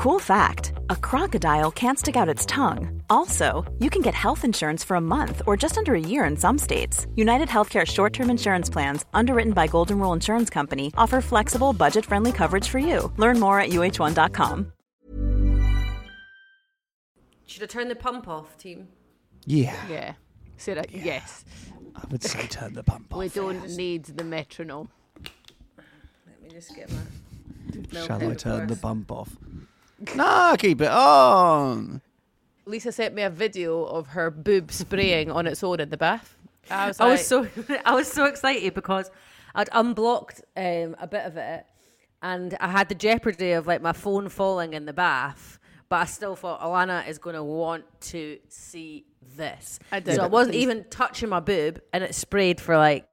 Cool fact a crocodile can't stick out its tongue. Also, you can get health insurance for a month or just under a year in some states. United Healthcare short term insurance plans, underwritten by Golden Rule Insurance Company, offer flexible, budget friendly coverage for you. Learn more at uh1.com. Should I turn the pump off, team? Yeah, Yeah. Say that. Yes. I would say turn the pump off. We don't need the metronome. Let me just get my. Shall I turn the pump off? No, keep it on. Lisa sent me a video of her boob spraying on its own in the bath. I was, I was so I was so excited because I'd unblocked um, a bit of it, and I had the jeopardy of like my phone falling in the bath. But I still thought Alana is going to want to see this. I did. So I wasn't even touching my boob, and it sprayed for like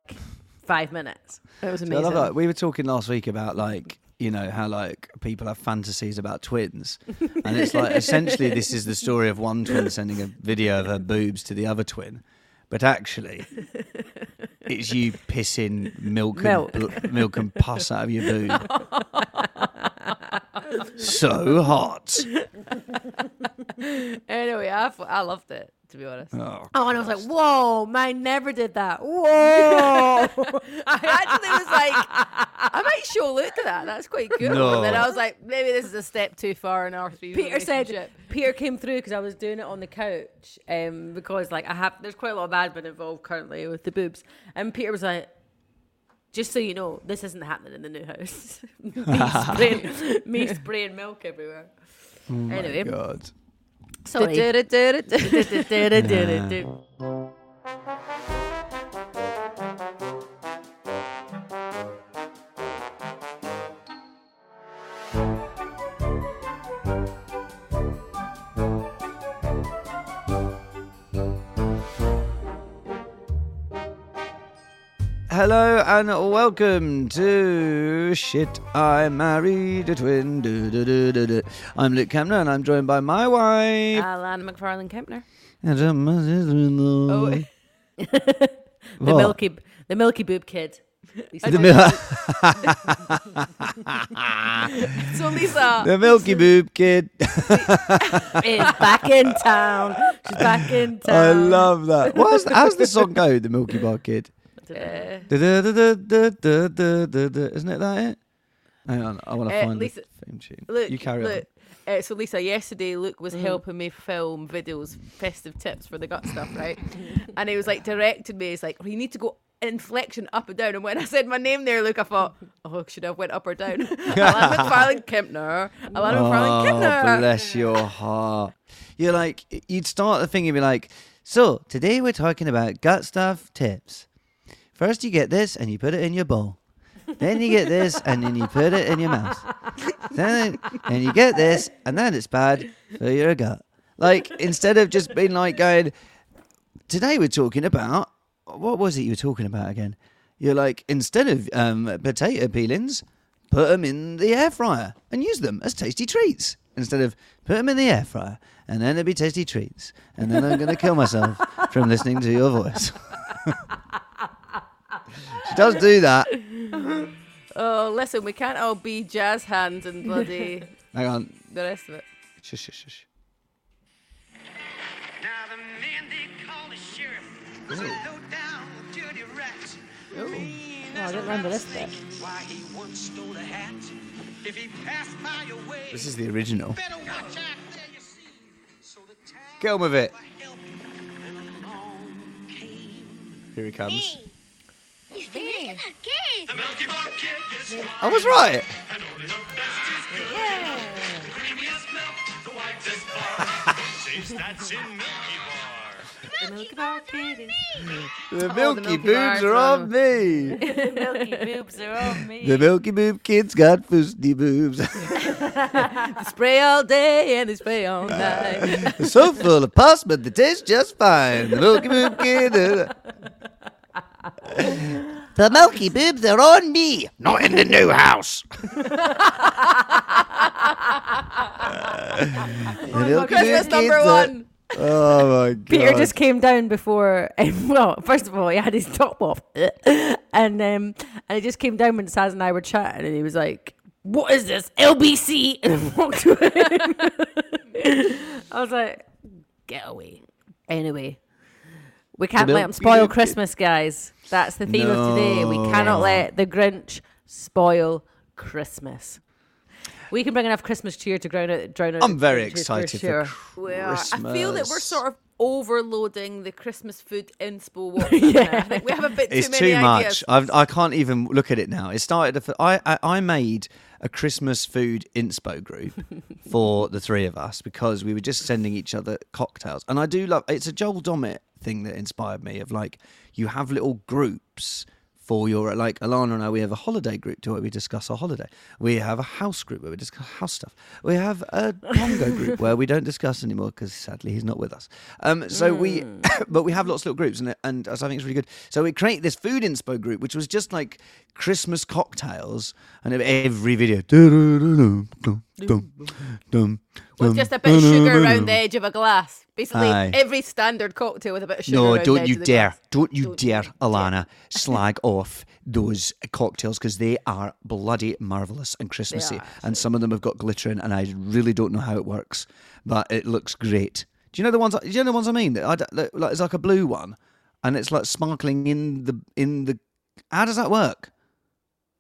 five minutes. It was So I amazing. love that. We were talking last week about like you know how like people have fantasies about twins, and it's like essentially this is the story of one twin sending a video of her boobs to the other twin, but actually it's you pissing milk Milk. and bl- milk and pus out of your boob. so hot. Anyway, I, f- I loved it, to be honest. Oh, Oh, and I was like, "Whoa, mine never did that." Whoa! I actually was like, I might show Luke to that. That's quite good. No. And then I was like, maybe this is a step too far in our three. Peter said. Peter came through because I was doing it on the couch um, because like I have there's quite a lot of admin involved currently with the boobs and Peter was like just so you know this isn't happening in the new house me spraying me spraying milk everywhere Oh anyway God. Sorry Hello and welcome to Shit I Married a Twin. Do, do, do. I'm Luke Kempner and I'm joined by my wife. Alana McFarlane Kempner and my sister-in-law. oh the What? milky the milky boob kid The, mil- So Lisa, the Milky Boob Kid. is back in town she's back in town I love that. What's, how's the song go, The Milky Bar Kid? Uh, Isn't it that it? Hang on, I want to Uh, find Lisa- the theme tune. Luke, you carry Luke, Uh, so Lisa, yesterday Luke was helping me film videos, festive tips for the gut stuff, right? and he was like directing me. He's like, oh, "You need to go inflection up and down." And when I said my name there, Luke, I thought, "Oh, should I have went up or down?" Alana McFarlane Kempner. McFarlane Oh, Kempner. bless your heart. You're like, you'd start the thing and be like, so today we're talking about gut stuff tips. First, you get this and you put it in your bowl. Then you get this and then you put it in your mouth. Then and you get this and then it's bad for your gut. Like, instead of just being like going, today we're talking about, what was it you were talking about again? You're like, instead of um, potato peelings, put them in the air fryer and use them as tasty treats instead of put them in the air fryer and then it'll be tasty treats and then I'm going to kill myself from listening to your voice. she does do that. Oh, listen, we can't all be jazz hands and bloody Hang on. the rest of it. Shush, shush, shush. Now the man they call the sheriff was a low down dirty rat. Mean Oh, I don't a remember this rattlesnake. Why he once stole a hat. If he passed by your way, This is the original. better watch out there you see. So the time Get on with it. for help and along came Here he comes. He's the Milky Bar Kid. the Milky Bar Kid. I was right. and the best is good. The creamiest milk, the whitest bar. Taste that's in Milky Bar. The Milky Bar Kid is The the milky, Milky boobs are are on me. milky boobs are on me. The milky boob kid's got fusty boobs. Spray all day and they spray all night. So full of pus, but they taste just fine. The milky boob kid. uh, the milky boobs are on me, not in the new house. the milky Christmas boob number kids are- one. Oh my god. Peter just came down before. Well, first of all, he had his top off, and um, and he just came down when Saz and I were chatting, and he was like, what is this? LBC and walked away. I was like, get away. Anyway. We can't let them spoil Christmas, guys. That's the theme of today. We cannot let the Grinch spoil Christmas. We can bring enough Christmas cheer to drown out. Drown out I'm very Grinches excited sure. for We are. I feel that we're Christmas. sort of overloading the Christmas food inspo. WhatsApp now. I think we have a bit too It's many too ideas. much. I've, I can't even look at it now. It started. off- I, I I made a Christmas food inspo group for the three of us because we were just sending each other cocktails, and I do love. It's a Joel Dommett thing that inspired me. Of like, you have little groups for your like Alana and I. We have a holiday group to where we discuss our holiday. We have a house group where we discuss house stuff. We have a bongo group where we don't discuss anymore because sadly he's not with us. Um, so we, but we have lots of little groups, and and I think it's really good. So we created this food inspo group, which was just like Christmas cocktails, and every video. dum, dum, dum, With um, just a bit of sugar around the edge of a glass. Basically, Aye. every standard cocktail with a bit of sugar No, around the don't edge you of the dare. glass. Don't you Don't dare, you Alana, slag off those cocktails because they are bloody marvellous and Christmassy. are, and some of them have got glitter in, and I really don't know how it works, but it looks great. Do you know the ones? Do you know the ones I mean? I, don't- like, it's like a blue one, and it's like sparkling in the in the. How does that work?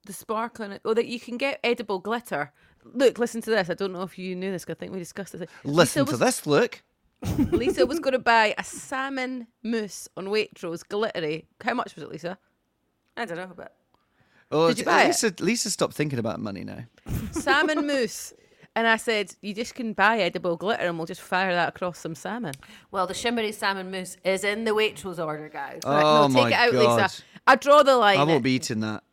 The sparkling. Oh, that you can get edible glitter. Look, listen to this. I don't know if you knew this. I think we discussed this. Listen Lisa to this. Look. Lisa was going to buy a salmon mousse on Waitrose, glittery. How much was it, Lisa? I don't know, but Oh, Did you buy it? Lisa, Lisa, stop thinking about money now. salmon mousse. And I said, you just can buy edible glitter and we'll just fire that across some salmon. well, the shimmery salmon mousse is in the Waitrose order, guys. Right, Oh no, my take it out, god! Lisa. I draw the line. I won't be eating that.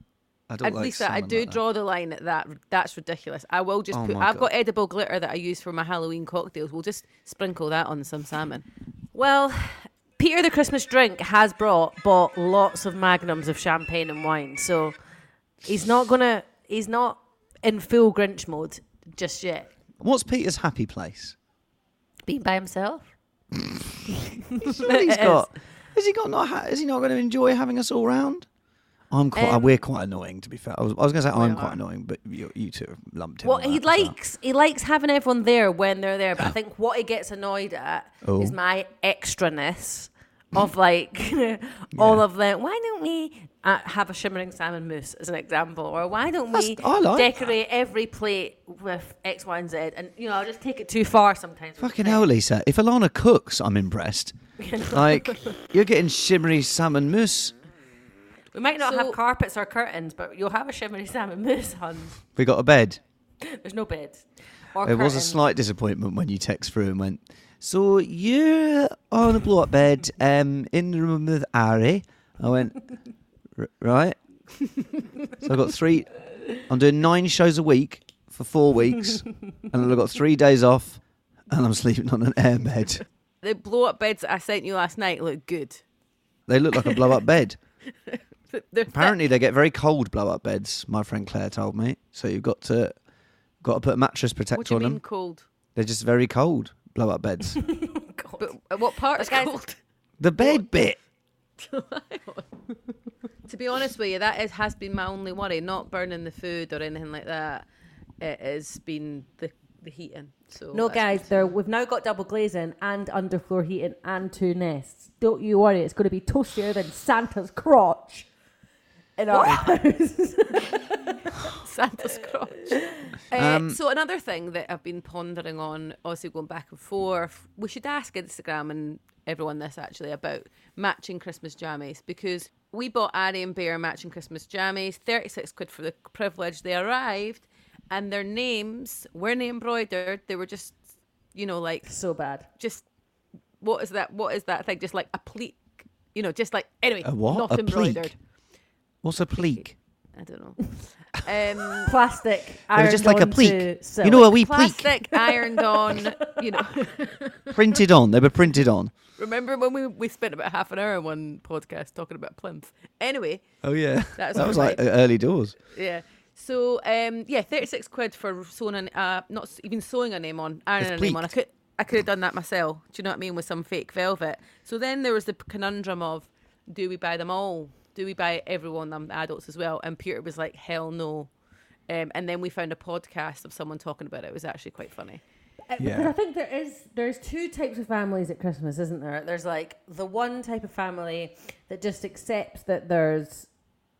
I don't And like Lisa, I do like that. draw the line at that. That's ridiculous. I will just Oh put. I've got edible glitter that I use for my Halloween cocktails. We'll just sprinkle that on some salmon. Well, Peter the Christmas drink has brought bought lots of magnums of champagne and wine, so he's not gonna he's not in full Grinch mode just yet. What's Peter's happy place? Being by himself. Well, he's got. Has he got not? Is he not going to enjoy having us all round? I'm quite. Um, we're quite annoying, to be fair. I was, I was going to say I'm quite annoying, but you, you two have lumped him. Well, he that likes he likes having everyone there when they're there, but I think what he gets annoyed at Oh. is my extraness of like all of them. Why don't we uh, have a shimmering salmon mousse as an example, or why don't we That's- I like decorate every plate with X, Y, and Z? And you know, I'll just take it too far sometimes. Fucking hell. Lisa. If Alana cooks, I'm impressed. like you're getting shimmery salmon mousse. We might not So- have carpets or curtains, but you'll have a shimmery salmon mousse, hun. We got a bed. There's no bed. Or It was a slight disappointment when you text through and went, "So you're on a blow up bed, um, in the room with Ari." I went, "R- "Right." so I've got three. I'm doing nine shows a week for four weeks, and then I've got three days off, and I'm sleeping on an air bed. The blow up beds I sent you last night look good. They look like a blow up bed. They're Apparently, they get very cold blow up beds. My friend Claire told me. So you've got to got to put a mattress Thick. What protector do you on mean them. cold? They're just very cold blow up beds. But what part is guys- cold? the bed bit. To be honest with you, that is, has been my only worry. Not burning the food or anything like that. It has been the the heating. So No, guys, there we've now got double glazing and underfloor heating and two nests. Don't you worry, it's going to be toastier than Santa's crotch in our house. Santa's crotch. Uh, Um, so another thing that I've been pondering on, also going back and forth, we should ask Instagram and everyone this actually about matching Christmas jammies because we bought Ari and Bear matching Christmas jammies, 36 quid for the privilege. They arrived and their names weren't embroidered. They were just, you know, like so bad. just what is that? What is that thing? Just like a pleat, you know, just like anyway, A what? not A embroidered. pleek? What's a pleek? I don't know. Um, Plastic. It was just like a pleek. You know a wee pleek plastic ironed on, you know. printed on. They were printed on. Remember when we, we spent about half an hour on one podcast talking about plinth? Anyway, Oh yeah, That's that was like right. early doors. yeah. So um, yeah, thirty six quid for sewing an uh, not s- even sewing a name on, ironing It's a name on. I bleak. could I could have done that myself. Do you know what I mean with some fake velvet? So then there was the conundrum of, do we buy them all? Do we buy everyone them adults as well? And Peter was like, hell no. Um, and then we found a podcast of someone talking about it. It was actually quite funny. Uh, Yeah. Because I think there is there's two types of families at Christmas, isn't there? There's like the one type of family that just accepts that there's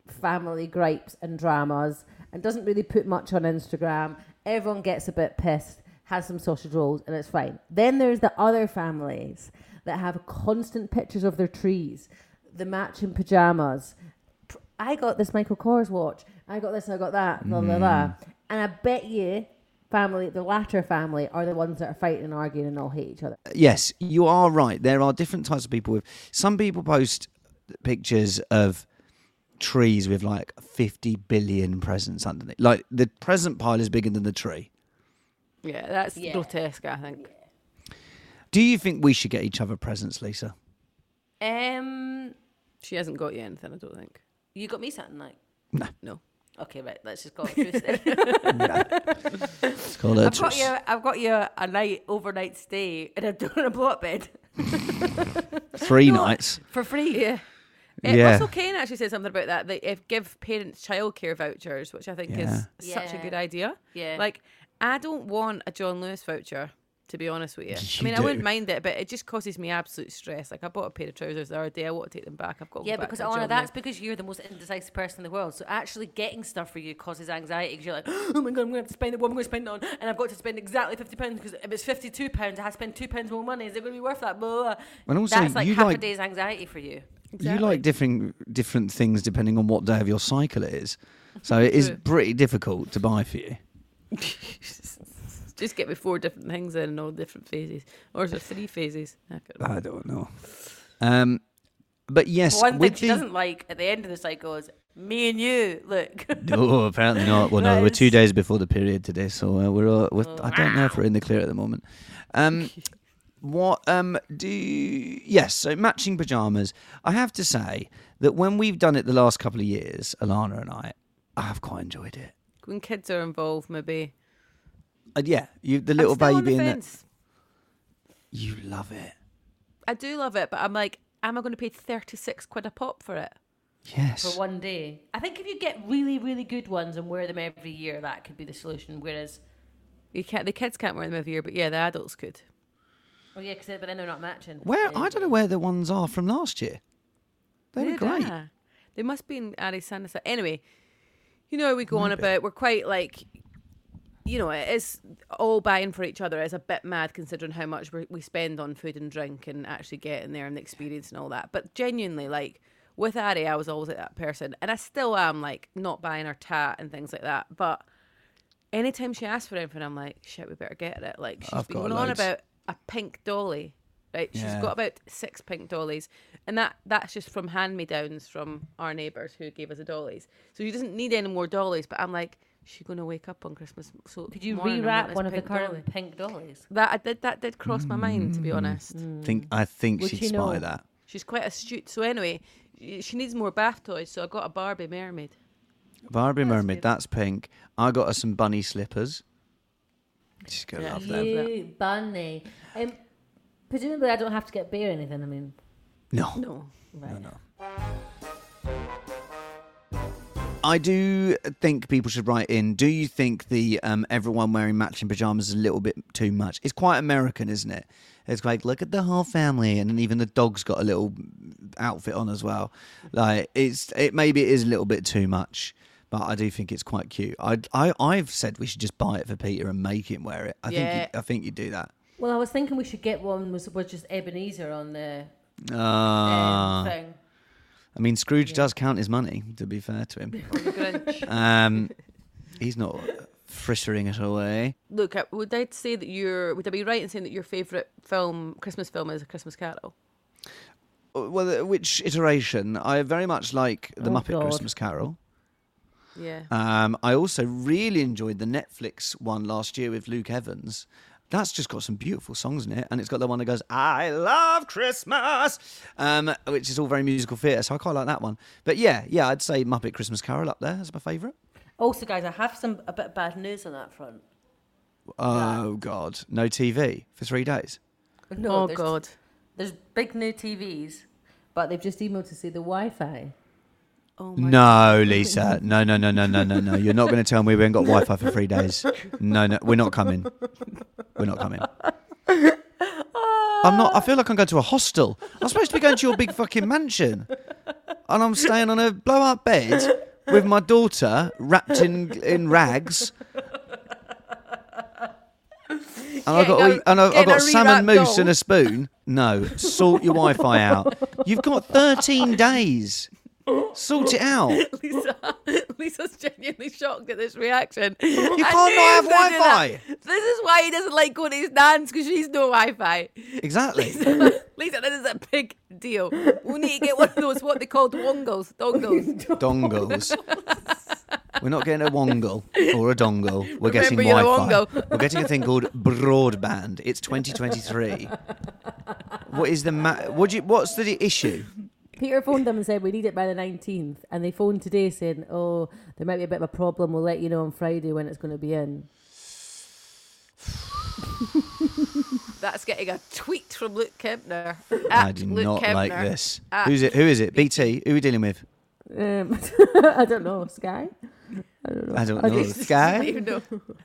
family gripes and dramas and doesn't really put much on Instagram. Everyone gets a bit pissed, has some sausage rolls, and it's fine. Then there's the other families that have constant pictures of their trees, the matching pajamas. I got this Michael Kors watch. I got this. I got that. Blah blah blah. And I bet you, family, the latter family, are the ones that are fighting and arguing and all hate each other. yes, you are right. There are different types of people. With some people post pictures of trees with like 50 billion presents underneath. Like the present pile is bigger than the tree. Yeah, that's Yeah. grotesque, I think. Do you think we should get each other presents, Lisa? Um, She hasn't got you anything, I don't think. you got me something like. No. No. Okay, right. Let's just call it truce then. It's called a I've got truce. you. I've got you a night overnight stay in a in a block bed Three nights. for free. Yeah. Uh, Yeah. Russell Kane actually said something about that. They if give parents childcare vouchers, which I think is such a good idea. Yeah. Like, I don't want a John Lewis voucher, to be honest with you. You I mean, I wouldn't mind it, but it just causes me absolute stress. Like, I bought a pair of trousers the other day. I want to take them back. I've got Yeah, back because Anna, that's Lewis. because you're the most indecisive person in the world. So actually getting stuff for you causes anxiety because you're like, oh my god, I'm going to have to spend it. What am I going to spend it on? And I've got to spend exactly fifty pounds because if it's fifty-two pounds, I have to spend two pounds more money. Is it going to be worth that? Blah, blah, blah. And also, that's like you half a day's anxiety for you. You like different different things depending on what day of your cycle it is. So it is pretty difficult to buy for you. Just get me four different things in all different phases. Or is there three phases? I. I don't know. Um, but yes, One thing she the- doesn't like at the end of the cycle is me and you. Look, No, apparently not. Well, no, we're two days before the period today, so uh, we're. All, we're I don't know if we're in the clear at the moment. Um, what um do? You, yes, so matching pajamas. I have to say that when we've done it the last couple of years, Alana and I, I have quite enjoyed it. When kids are involved, maybe. And yeah, you the I'm little still on baby in it. fence. You love it. I do love it, but I'm like, am I going to pay 36 quid a pop for it? Yes. for one day. I think if you get really, really good ones and wear them every year, that could be the solution. Whereas, You can't. The kids can't wear them every year, but yeah, the adults could. oh yeah, because but then they're not matching. Where I don't know where the ones are from last year. They were Yeah, great. yeah. They must be in Addison. Anyway, you know how we go on about. We're quite like, you know, it is all buying for each other is a bit mad considering how much we we spend on food and drink and actually getting there and the experience and all that. But genuinely, like with Ari, I was always like that person, and I still am like not buying her tat and things like that. But anytime she asks for anything, I'm like, shit, we better get it. Like she's I've been going on about a pink dolly. Right, she's Yeah. got about six pink dollies, and that that's just from hand me downs from our neighbours who gave us the dollies. So she doesn't need any more dollies. But I'm like, she's going to wake up on Christmas. So Could you morning and rewrap one of the pink current dolly. pink dollies? That I did. That did cross my mind, to be honest. Think I think Would she'd you spy know? that. She's quite astute. So anyway, she needs more bath toys. So I got a Barbie mermaid. Barbie Mermaid, good. that's pink. I got her some bunny slippers. She's gonna Yeah. love them. You bunny. Um, presumably, I don't have to get beer or anything. I mean, No, No, right. no. I do think people should write in. Do you think the um, everyone wearing matching pajamas is a little bit too much? It's quite American, isn't it? It's like look at the whole family, and even the dog's got a little outfit on as well. Like it's it maybe it is a little bit too much, but I do think it's quite cute. I I I've said we should just buy it for Peter and make him wear it. I think you, I think you do that. Well, I was thinking we should get one was was just Ebenezer on the um, Uh, thing. I mean, Scrooge does count his money. To be fair to him, um, he's not frittering it away. Look, would I say that your would I be right in saying that your favourite film, Christmas film, is A Christmas Carol? Well, uh, which iteration? I very much like the Oh, Muppet God. Christmas Carol. Yeah. Um, I also really enjoyed the Netflix one last year with Luke Evans. That's just got some beautiful songs in it, and it's got the one that goes "I love Christmas," um, which is all very musical theatre. So I quite like that one. But yeah, yeah, I'd say Muppet Christmas Carol up there as my favourite. Also, guys, I have some a bit of bad news on that front. Oh God, no TV for three days. No, oh there's, God. there's big new TVs, but they've just emailed to say the Wi-Fi Oh No, Lisa. No, no, no, no, no, no, no. You're not going to tell me we ain't got Wi-Fi for three days. No, no, we're not coming. We're not coming. I'm not. I feel like I'm going to a hostel. I'm supposed to be going to your big fucking mansion, and I'm staying on a blow-up bed with my daughter wrapped in in rags. And I've got, and I've, I've got salmon mousse and a spoon. No, sort your Wi-Fi out. You've got 13 days. Sort it out. Lisa, Lisa's genuinely shocked at this reaction. You can't not have Wi-Fi. This is why he doesn't like going to his nan's because she's no Wi-Fi. Exactly. Lisa, this is a big deal. We need to get one of those what they call dongles. Dongles. Dongles. We're not getting a wongle or a dongle. We're getting Remember your Wi-Fi. We're getting a thing called broadband. It's 2023. What is the ma- what you, What's the issue? Peter phoned them and said we need it by the 19th, and they phoned today saying, "Oh, there might be a bit of a problem. We'll let you know on Friday when it's going to be in." That's getting a tweet from Luke Kempner. I do Luke not like this. At- Who's it? Who is it? BT. Who are we dealing with? Um, I don't know, Sky. I don't know. I don't know. just- Sky. You know.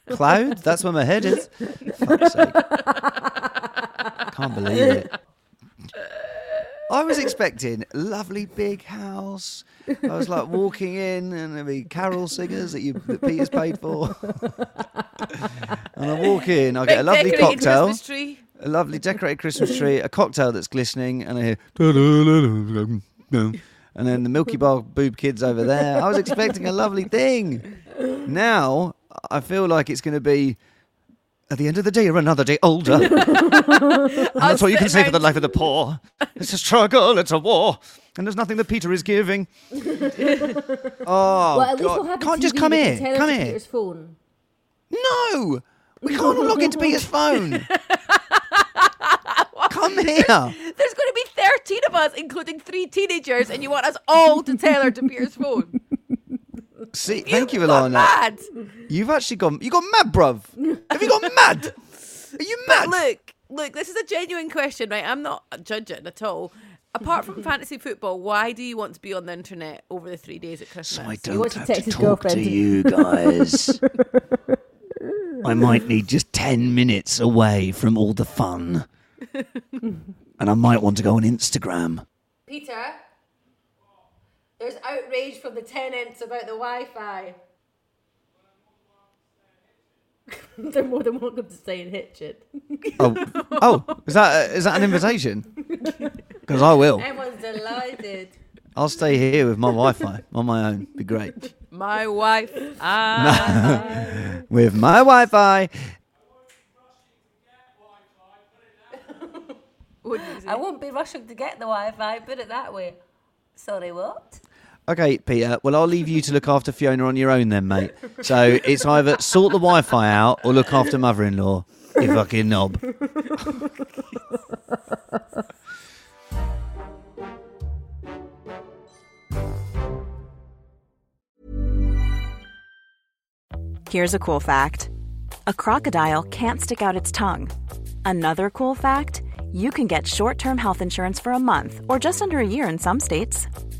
Cloud? That's where my head is. Fuck's sake. Can't believe it. I was expecting lovely big house. I was like walking in and there'd be carol singers that you that Peter's paid for. and I walk in, I get a lovely decorated cocktail, Christmas tree. a lovely decorated Christmas tree, a cocktail that's glistening, and I hear and then the Milky Bar boob kids over there. I was expecting a lovely thing. Now I feel like it's going to be at the end of the day, you're another day older. and that's what you can say for the life of the poor. It's a struggle, it's a war, and there's nothing that Peter is giving. oh, well, at least God. we'll have can't just come we can here. Come to here. Peter's phone. No, we can't log into Peter's phone. come here. There's going to be 13 of us, including three teenagers, and you want us all to tell her to Peter's phone. See, thank you, You've gone Alana. mad. You've actually gone. You got mad, bruv. Have you got mad? Are you mad? Look, look, this is a genuine question, right? I'm not judging at all. Apart from fantasy football, why do you want to be on the internet over the three days at Christmas? So I don't to have text to his talk to girlfriend. you guys. I might need just 10 minutes away from all the fun. and I might want to go on Instagram. Peter, there's outrage from the tenants about the Wi-Fi. They're more than welcome to stay and hitch it. Oh, oh, is that is that an invitation? Because I will. Everyone's delighted. I'll stay here with my Wi-Fi on my own. Be great. My wife. Ah, With my Wi-Fi. what did you say? I won't be rushing to get the Wi-Fi. Put it that way. Sorry, what? Okay, Peter. Well, I'll leave you to look after Fiona on your own then, mate. So it's either sort the Wi-Fi out or look after mother-in-law. You fucking knob. Here's a cool fact a crocodile can't stick out its tongue. Another cool fact you can get short term health insurance for a month or just under a year in some states.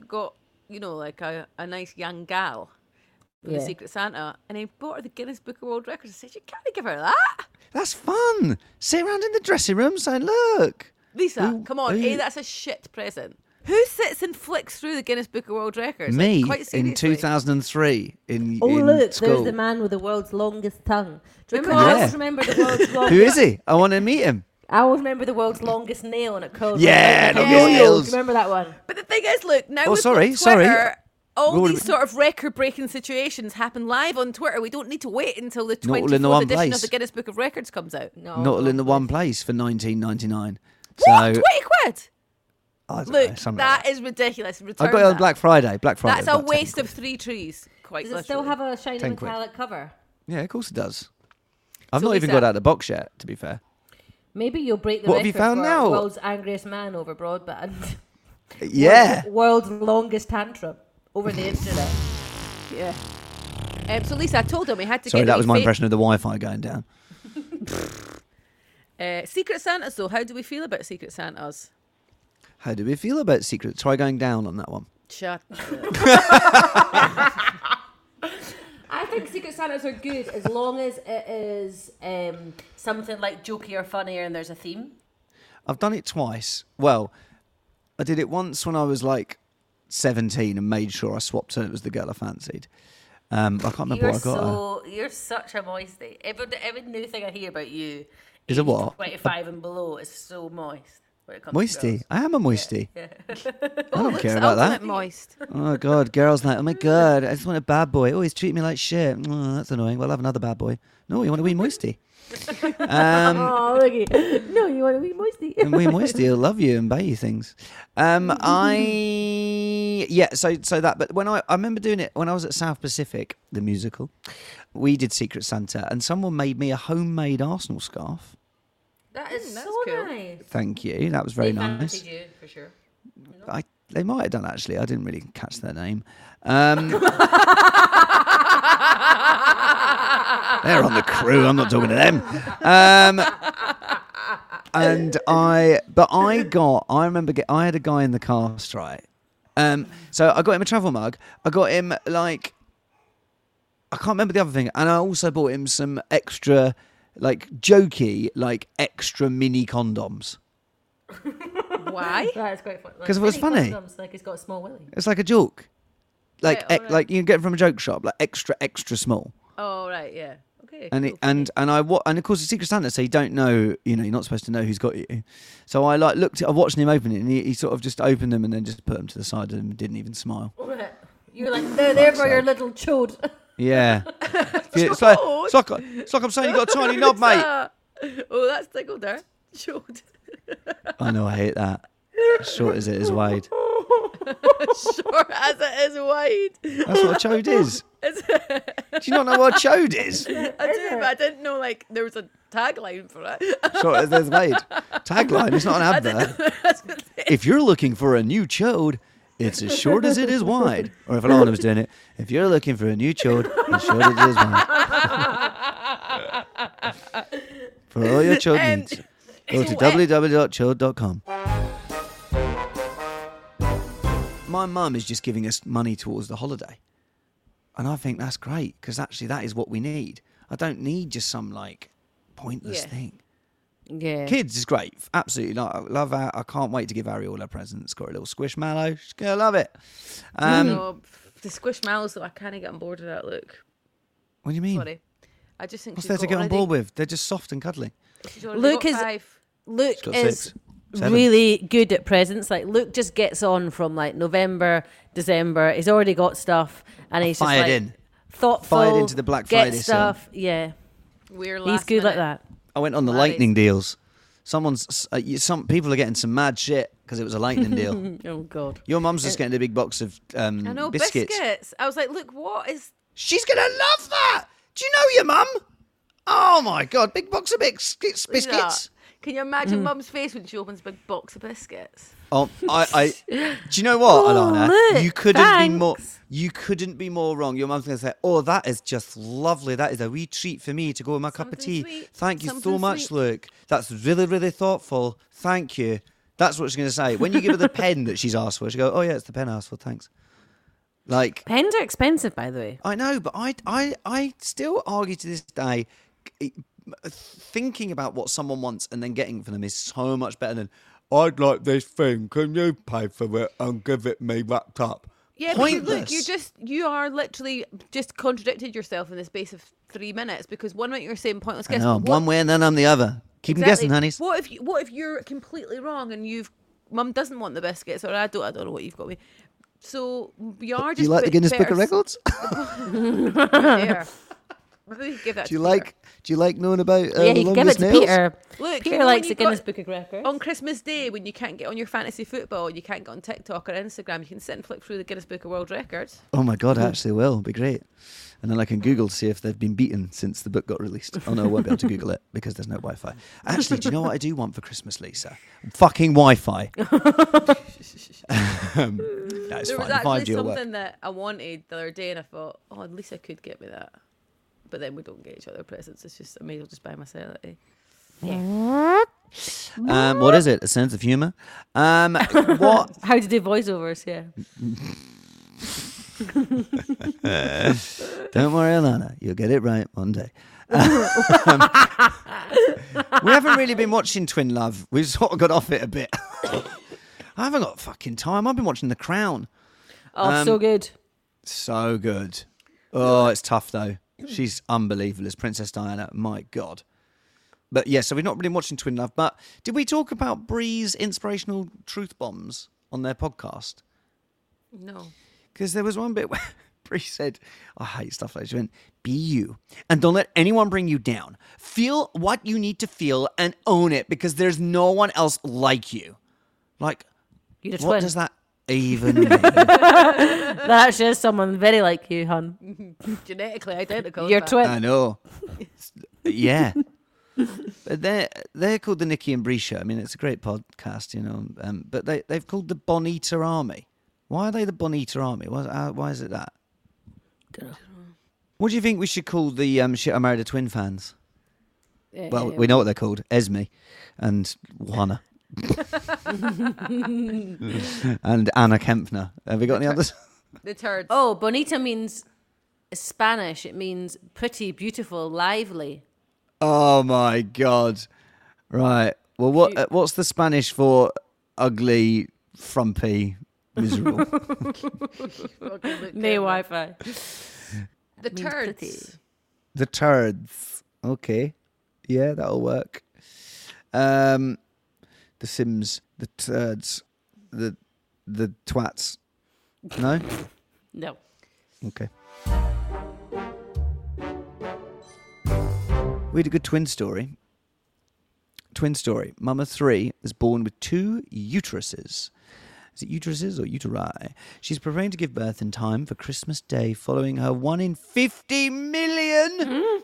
got, you know, like a, a nice young gal for Yeah. the Secret Santa, and he bought her the Guinness Book of World Records. I said, You can't give her that. That's fun. Sit around in the dressing room saying, "Look, Lisa, Who- come on. who- A, that's a shit present. Who sits and flicks through the Guinness Book of World Records? Like, me quite in 2003 in Oh in look, school." there's the man with the world's longest tongue. Do you remember? Because- I always remember the world's longest. Who is he? I want to meet him. I always remember the world's longest nail and it curled. Yeah, like, like longest nails. Remember that one? But the thing is, look, now Oh, we've sorry, got sorry. Twitter, all Well, these sort of record-breaking situations happen live on Twitter. We don't need to wait until the Not all in the one edition place. of the Guinness Book of Records comes out. No. Not all in the one place for 19.99. What? So 20 quid? Look, know, that like is ridiculous. I got it on that. Black Friday. Black Friday. That's a waste of three trees. Quite Does it still have a shiny 10 quid. metallic cover? Yeah, of course it does. I've So not even Lisa- got out of the box yet. To be fair. Maybe you'll break the What have you record found for now? world's angriest man over broadband. Yeah. World's longest tantrum over the internet. Yeah. Um, so Lisa, I told him we had to Sorry, get that was my fa- impression of the Wi-Fi going down. Uh, Secret Santas, though. How do we feel about Secret Santas? How do we feel about Secret? Try going down on that one. Shut. I think Secret Santas are good as long as it is um, something like jokey or funny and there's a theme. I've done it twice. Well, I did it once when I was like 17 and made sure I swapped her. it was the girl I fancied. Um, I can't remember You're what I got. her. so you're such a moisty. Every every new thing I hear about you Is a what? Twenty five and below is so moist. When it comes Moisty. I am a moisty. I don't Looks care about that. ultimate moist. Oh god, girls like, oh my god, I just want a bad boy. Always treat me like shit. Oh, that's annoying. Well, I'll have another bad boy. No, you want a wee moisty. um, Oh, looky. No, you want to be moisty. and wee moisty will love you and buy you things. Um, I yeah, so so that. But when I I remember doing it when I was at South Pacific, the musical, we did Secret Santa, and someone made me a homemade Arsenal scarf. That is Mm, so cool. nice. Thank you. That was very They nice. fancied you for sure. I they might have done actually. I didn't really catch their name. Um, they're on the crew. I'm not talking to them. Um, and I, but I got. I remember. Get, I had a guy in the cast right. Um, so I got him a travel mug. I got him like. I can't remember the other thing, and I also bought him some extra, like jokey, like extra mini condoms. Why? That is quite fun. 'Cause it was funny. Condoms, like he's got a small willy. It's like a joke, like Right, ec- alright. like you can get it from a joke shop, like extra extra small. Oh right, yeah. Okay. And cool. it, and and I wa- and of course the Secret Santa, so you don't know, you know, you're not supposed to know who's got you. So I like looked, at, I watched him open it, and he, he sort of just opened them and then just put them to the side and didn't even smile. You're like, they're there for your little chode. Yeah, Yeah, it's like it's like it's like I'm saying you got a tiny knob, mate. Oh, that's tickled there. Showed. I know, I hate that. Short as it is wide. Short as it is wide. That's what a chode is. Is Do you not know what a chode is? I do, but I didn't know like there was a tagline for it. Short as it is wide. Tagline. It's not an advert. if you're looking for a new chode, it's as short as it is wide. Or if Alana was doing it, if you're looking for a new chode, as short as it is wide. For all your chode Um, needs, go to so, www.chode.com. My mum is just giving us money towards the holiday. And I think that's great because actually that is what we need. I don't need just some like pointless Yeah. thing. Yeah. Kids is great. Absolutely. Like, I love her. I can't wait to give Ari all her presents. Got a little squishmallow. She's going to love it. Um, no, the squishmallows though, I kind of get on board with that look. What do you mean? Sorry. I just think What's she's there to get on already- board with? They're just soft and cuddly. Luke is- five. Luke She's got is six. Seven. really good at presents. Like Luke just gets on from like November, December. He's already got stuff, and he's Fired just like in. thoughtful. Fired into the Black get Friday sale. stuff. Yeah, We're he's last good like minute. that. I went on the Married. lightning deals. Someone's uh, you- some people are getting some mad shit because it was a lightning deal. Oh God. Your mum's just getting a big box of um, I know biscuits. biscuits. I was like, look, what is? She's gonna love that. Do you know your mum? Oh my god, big box of bis- biscuits. that? Can you imagine Mm. Mum's face when she opens a big box of biscuits? Oh, I, I. Do you know what, Oh, Alana? look, you couldn't be more. You couldn't be more wrong. Your mum's gonna say, "Oh, that is just lovely. That is a wee treat for me to go with my cup of tea. sweet, Thank you so much, sweet." Luke. That's really, really thoughtful. Thank you." That's what she's gonna say when you give her the pen that she's asked for. She go, "Oh yeah, it's the pen I asked for. Thanks." Like Pens are expensive, by the way. I know, but I, I, I still argue to this day. it- Thinking about what someone wants and then getting it for them is so much better than. I'd like this thing. Can you pay for it and give it me wrapped up? Yeah, but you- look, you just you are literally just contradicted yourself in the space of three minutes because one minute you're saying pointless I know, one way and then I'm the other. Keep exactly, guessing, honeys. What if you, what if you're completely wrong and you've mum doesn't want the biscuits or I don't I don't know what you've got me. So you are Do just you like the Guinness Book of Records? there. Maybe we give that Do you to Peter. like? Do you like knowing about? Uh, yeah, the you give it to nails? Peter. Look, you Peter know likes the Guinness got- Book of Records. On Christmas Day, when you can't get on your fantasy football, you can't get on TikTok or Instagram, you can sit and flick through the Guinness Book of World Records. Oh my god, I actually will. It'd be great. And then I can Google to see if they've been beaten since the book got released. Oh no, I won't be able to Google it because there's no Wi-Fi. Actually, do you know what I do want for Christmas, Lisa? Fucking Wi-Fi. um, yeah, it's there was actually 5G work. something that I wanted the other day, and I thought, oh, at least I could get me that. But then we don't get each other presents. It's just I may as well just buy myself Yeah. Um, what is it? A sense of humour? Um, what? How to do voiceovers? Yeah. Don't worry, Alana. You'll get it right one day. Um, we haven't really been watching Twin Love. We've sort of got off it a bit. I haven't got fucking time. I've been watching The Crown. Oh, so good. So good. Oh, it's tough though. She's unbelievable as Princess Diana. My God. But yeah, so we've not been watching Twin Love. But did we talk about Brie's inspirational truth bombs on their podcast? No. Because there was one bit where Bree said, oh, I hate stuff like this. She went, Be you. And don't let anyone bring you down. Feel what you need to feel and own it because there's no one else like you. Like, what twin. does that even mean? That actually is someone very like you, hun. Genetically identical. You're twin. I know. yeah. But they're they're called the Nikki and Brie Show. I mean, it's a great podcast, you know. Um, but they they've called the Bonita Army. Why are they the Bonita Army? Why, uh, why is it that? What do you think we should call the um, shit I married a twin fans? Well, we know what they're called: Esme and Juana and Anna Kempner. Have we got any others? The turds. Oh, bonita means Spanish. It means pretty, beautiful, lively. Oh my god! Right. Well, what uh, what's the Spanish for ugly, frumpy, miserable? Okay, No um, Wi-Fi. The means pretty. turds. the turds. Okay. Yeah, that'll work. Um, the Sims, the turds, the the twats. No. No. Okay. We had a good twin story. Twin story. Mama three is born with two uteruses. Is it uteruses or uteri? She's preparing to give birth in time for Christmas Day following her one in 50 million. Hmm?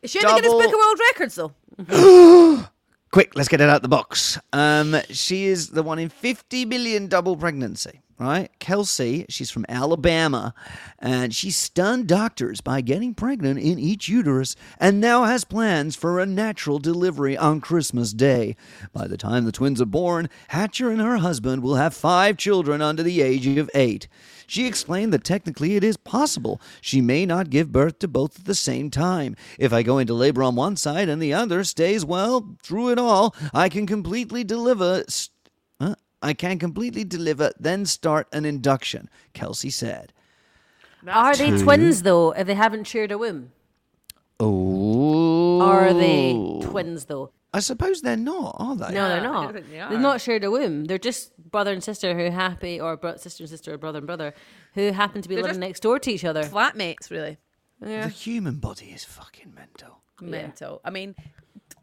Is she in the Guinness Double- Book of World Records though? Quick, let's get it out the box. Um, she is the one in 50 million double pregnancy, right? Kelsey, she's from Alabama, and she stunned doctors by getting pregnant in each uterus and now has plans for a natural delivery on Christmas Day. By the time the twins are born, Hatcher and her husband will have five children under the age of eight. She explained that technically it is possible. She may not give birth to both at the same time. If I go into labor on one side and the other stays well through it all, I can completely deliver. St- huh? I can completely deliver, then start an induction, Kelsey said. Are they twins though? If they haven't shared a womb, Oh. are they twins though? I suppose they're not, are they? No, they're don't not. think they They've are. not shared a womb. They're just brother and sister who happy, or bro- sister and sister, or brother and brother, who happen to be They're living just- next door to each other. Flatmates, really. The human body is fucking mental. Mental. I mean,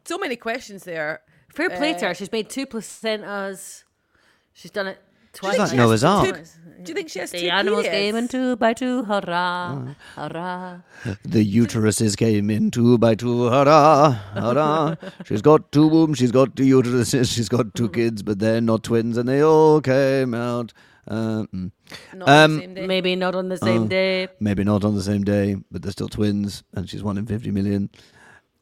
so many questions there. Fair play to Uh, her. She's made two placentas. She's done it twice. like Noah's Ark. Two, do you think she has two The animals periods? came in two by two. Hurrah! Hurrah! The uteruses came in two by two. Hurrah! Hurrah! she's got two wombs, she's got two uteruses, she's got two kids, but they're not twins, and they all came out. Um, mm. Not on Um, the same day. Maybe not on the same Oh. day. maybe not on the same day, but they're still twins, and she's one in 50 million.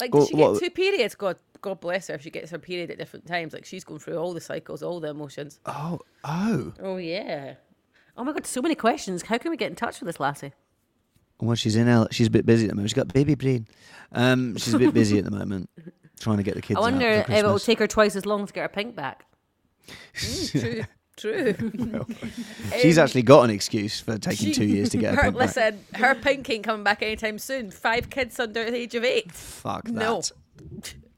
Like, did she get what- two periods? God, God bless her if she gets her period at different times. Like, she's going through all the cycles, all the emotions. Oh, oh. Oh yeah. Oh my god, so many questions. How can we get in touch with this lassie? Well, she's in L. She's a bit busy at the moment. She's got baby brain. Um, she's a bit busy at the moment, trying to get the kids I wonder if it will take her twice as long to get her pink back. True, true. She's Um, actually got an excuse for taking she- two years to get her, her. pink back. Listen, her pink ain't coming back anytime soon. Five kids under the age of eight. Fuck that. No.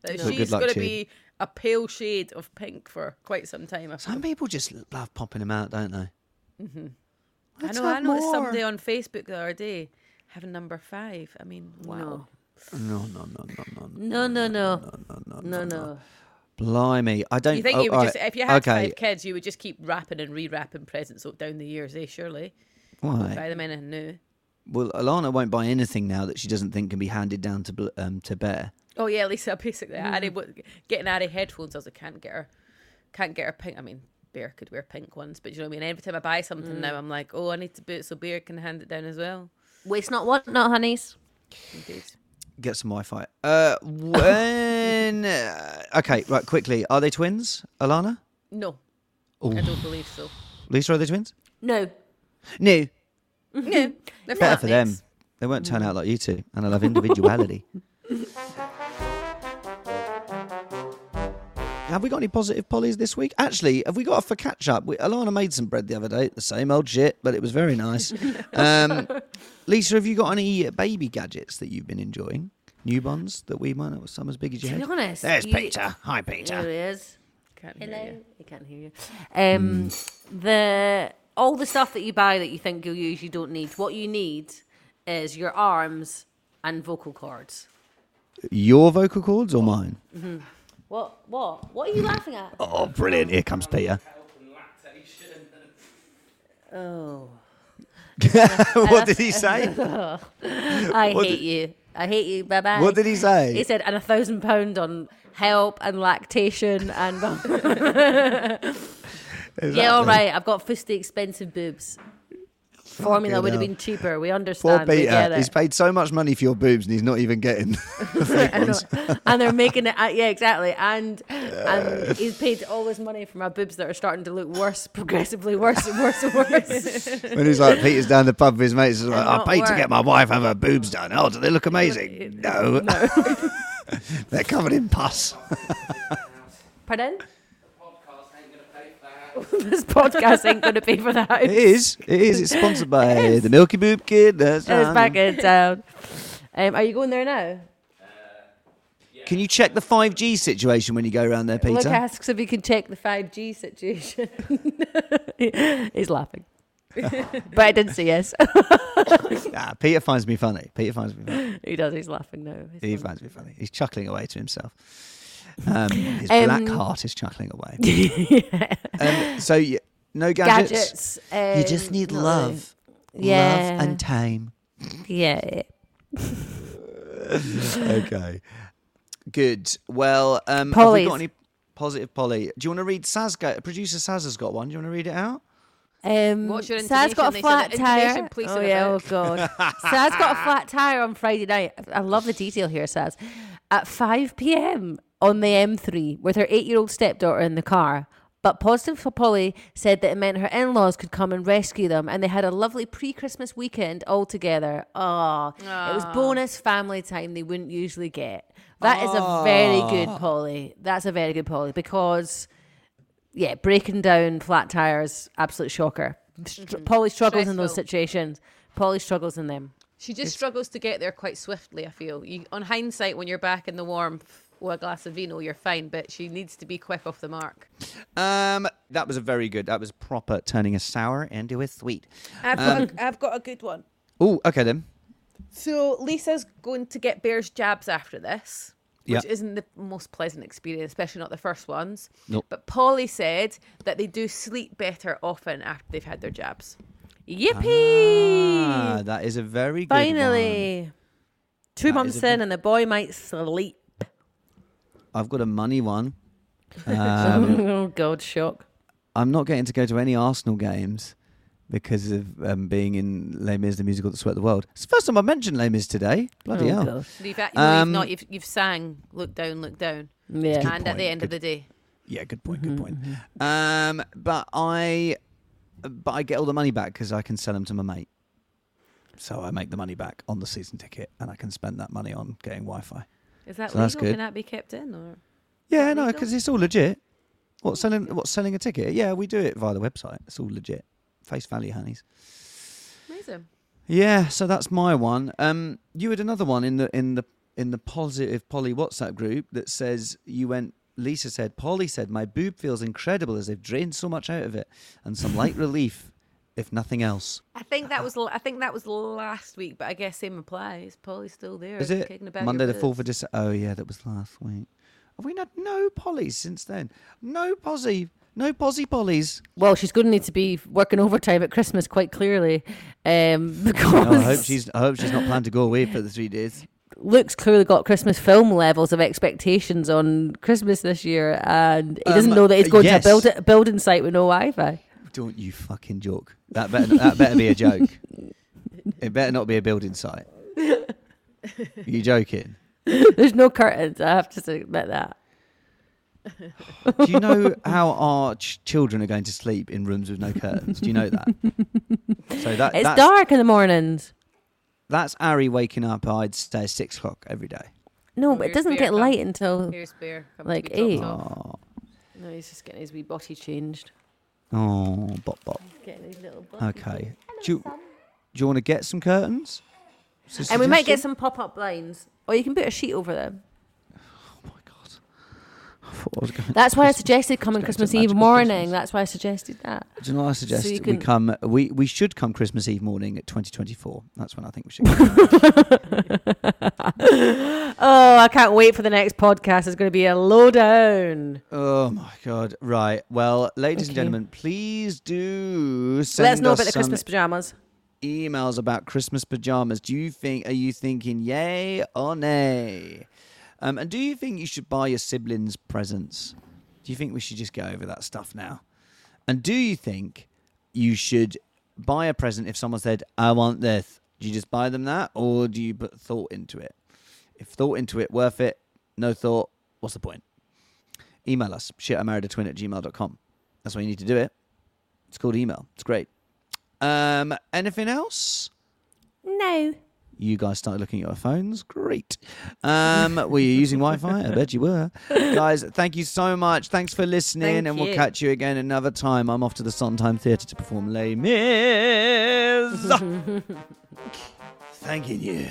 Well, She's good luck going to to be a pale shade of pink for quite some time. I Some people just love popping them out, don't they? I Let's know. I have noticed more. somebody on Facebook the other day having number five. I mean, wow. No. No, no, no, no, no, No, no, no, no, no, no, no. Blimey, I don't. You think oh, you would alright, just, if you had okay. five kids, you would just keep wrapping and re-wrapping presents up down the years, eh? Surely, Why? buy them anything new. Well, Alana won't buy anything now that she doesn't think can be handed down to Bl- um to Bear. Oh yeah, Lisa. Basically, Addy w- getting Addy headphones. I was like, can't get her, can't get her pink. I mean, Bear could wear pink ones, but you know what I mean. Every time I buy something now, I'm like, oh, I need to boot so Bear can hand it down as well. Waste not, want not, honeys. Indeed. Get some Wi-Fi. Uh, when? uh, okay, right. Quickly, are they twins, Alana? No, Ooh. I don't believe so. Lisa, are they twins? No. No. no, they're Better for them. They won't turn out like you two, and I love individuality. Have we got any positive pollies this week? Actually, have we got a for catch up? We, Alana made some bread the other day, the same old shit, but it was very nice. um, Lisa, have you got any baby gadgets that you've been enjoying? Newborns that we might not some as big as your To be honest, There's you- Peter. Hi, Peter. There Peter. he is. Can't hear you. I can't hear you. Um, the all the stuff that you buy that you think you'll use, you don't need. What you need is your arms and vocal cords. Your vocal cords or mine? What? What? What are you laughing at? Oh, brilliant. Here comes Peter. Oh, what did he say? I What hate did- you. I hate you. Bye bye. What did he say? He said, and a thousand pound on help and lactation and. yeah, all right. I've got fusty expensive boobs. Formula would have been cheaper. We Poor understand. get Peter. He's paid so much money for your boobs and he's not even getting the fake I know. and they're making it. Uh, yeah, exactly. And and he's paid all this money for my boobs that are starting to look worse, progressively worse and worse and worse. When he's like, Peter's down the pub with his mates, he's like, I paid to get my wife have her boobs done. Oh, do they look amazing? No. They're covered in pus. Pardon? this podcast ain't going to pay for the house. It is. It is. It's sponsored by the Milky Boob Kid. That's It's right. back in town. Um, are you going there now? Can you check the 5G situation when you go around there, Luke Peter? asks if he can check the 5G situation. He's laughing. but I didn't say yes. Ah, Peter finds me funny. Peter finds me funny. he does. He's laughing now. He's He funny. finds me funny. He's chuckling away to himself. Um, his Um, black heart is chuckling away. um, so, y- no gadgets. Gadgets. you just um, need not love. Yeah. Love and time. Yeah. okay. Good. Well, um, have we got any positive Polly? Do you want to read Saz? Got, producer Saz has got one. Do you want to read it out? Um, What's your Saz got a flat They said intonation, tire. Oh in yeah, oh god. Saz got a flat tire on Friday night. I love the detail here. Saz at 5 p.m. on the M3 with her eight-year-old stepdaughter in the car. But positive for Polly said that it meant her in-laws could come and rescue them, and they had a lovely pre-Christmas weekend all together. Oh, it was bonus family time they wouldn't usually get. That is a very good Polly. That's a very good Polly because yeah, breaking down flat tires, absolute shocker. Str- mm-hmm. Polly struggles in those situations. Polly struggles in them. She just struggles to get there quite swiftly. I feel. You, on hindsight, when you're back in the warmth with a glass of vino, you're fine. But she needs to be quick off the mark. Um, that was a very good. That was proper turning a sour into a sweet. I've got, a, I've got a good one. Oh, okay then. So Lisa's going to get Bear's jabs after this, which Yeah. isn't the most pleasant experience, especially not the first ones. Nope. But Polly said that they do sleep better often after they've had their jabs. Yippee! Ah, that is a very good one. Finally. Two That months is a in, and the boy might sleep. I've got a money one. Um, oh, God, shock. I'm not getting to go to any Arsenal games because of um, being in Les Mis, the musical that swept the world. It's the first time I mentioned Les Mis today. Bloody oh, hell. God. You've, act- no, Um, you've not. You've, you've sang "Look Down, Look Down," Yeah. and at the point, end of the day, Yeah, good point. Good point. Um, but I, but I get all the money back because I can sell them to my mate. So I make the money back on the season ticket, and I can spend that money on getting Wi-Fi. Is that So that's legal? good. Can that be kept in? Or Yeah, no, because it's all legit. What selling? What selling a ticket? Yeah, we do it via the website. It's all legit. Face value, honeys. amazing. Yeah, so that's my one. Um, you had another one in the in the in the positive Polly WhatsApp group that says you went. Lisa said, Polly said, my boob feels incredible as they've drained so much out of it, and some light relief if nothing else. I think that was l- I think that was last week, but I guess same applies. Polly's still there. Is it about Monday the fourth of boots. December? Oh yeah, that was last week. Have we had no pollies since then? No posy, no posy pollies. Well, she's going to need to be working overtime at Christmas, quite clearly, um, because No, I hope she's. I hope she's not planned to go away for the three days. Luke's clearly got Christmas film levels of expectations on Christmas this year, and he doesn't Um, know that he's going yes. to a build, a building site with no Wi-Fi. Don't you fucking joke. That better. that better be a joke. It better not be a building site. Are you joking? There's no curtains. I have to admit that. Do you know how our ch- children are going to sleep in rooms with no curtains? Do you know that? So that It's that's, dark in the mornings. That's Ari waking up. I'd say six o'clock every day. No, but it here's doesn't beer, get come. light until Here's beer. Come Like to be eight. off. Oh, no. He's just getting his wee body changed. Oh, bop bop. Getting his little. Okay. Do you, do you want to get some curtains? A And we might get some pop-up blinds, or you can put a sheet over them. My god. I thought I was going That's why I suggested coming Christmas Eve magical morning. Christmas. That's why I suggested that. Do you know what I suggest? you we can- come. We we should come Christmas Eve morning at 2024. That's when I think we should. Come. Oh, I can't wait for the next podcast. It's going to be a lowdown. oh my god! Right. Well, ladies and Okay. gentlemen, please do send Let us know about the some Christmas pajamas. emails about Christmas pajamas. Do you think? Are you thinking yay or nay? Um, and do you think you should buy your siblings presents? Do you think we should just go over that stuff now? And do you think you should buy a present if someone said, "I want this"? Do you just buy them that, or do you put thought into it? If thought into it, worth it. No thought. What's the point? Email us shit I married a twin at gmail.com. That's why you need to do it. It's called email. It's great. Um, anything else? No. You guys started looking at your phones. Great. Um, were you using Wi-Fi? I bet you were. guys, thank you so much. Thanks for listening, Thank and we'll catch you again another time. I'm off to the Sondheim Theatre to perform Les Mis. Thanking you.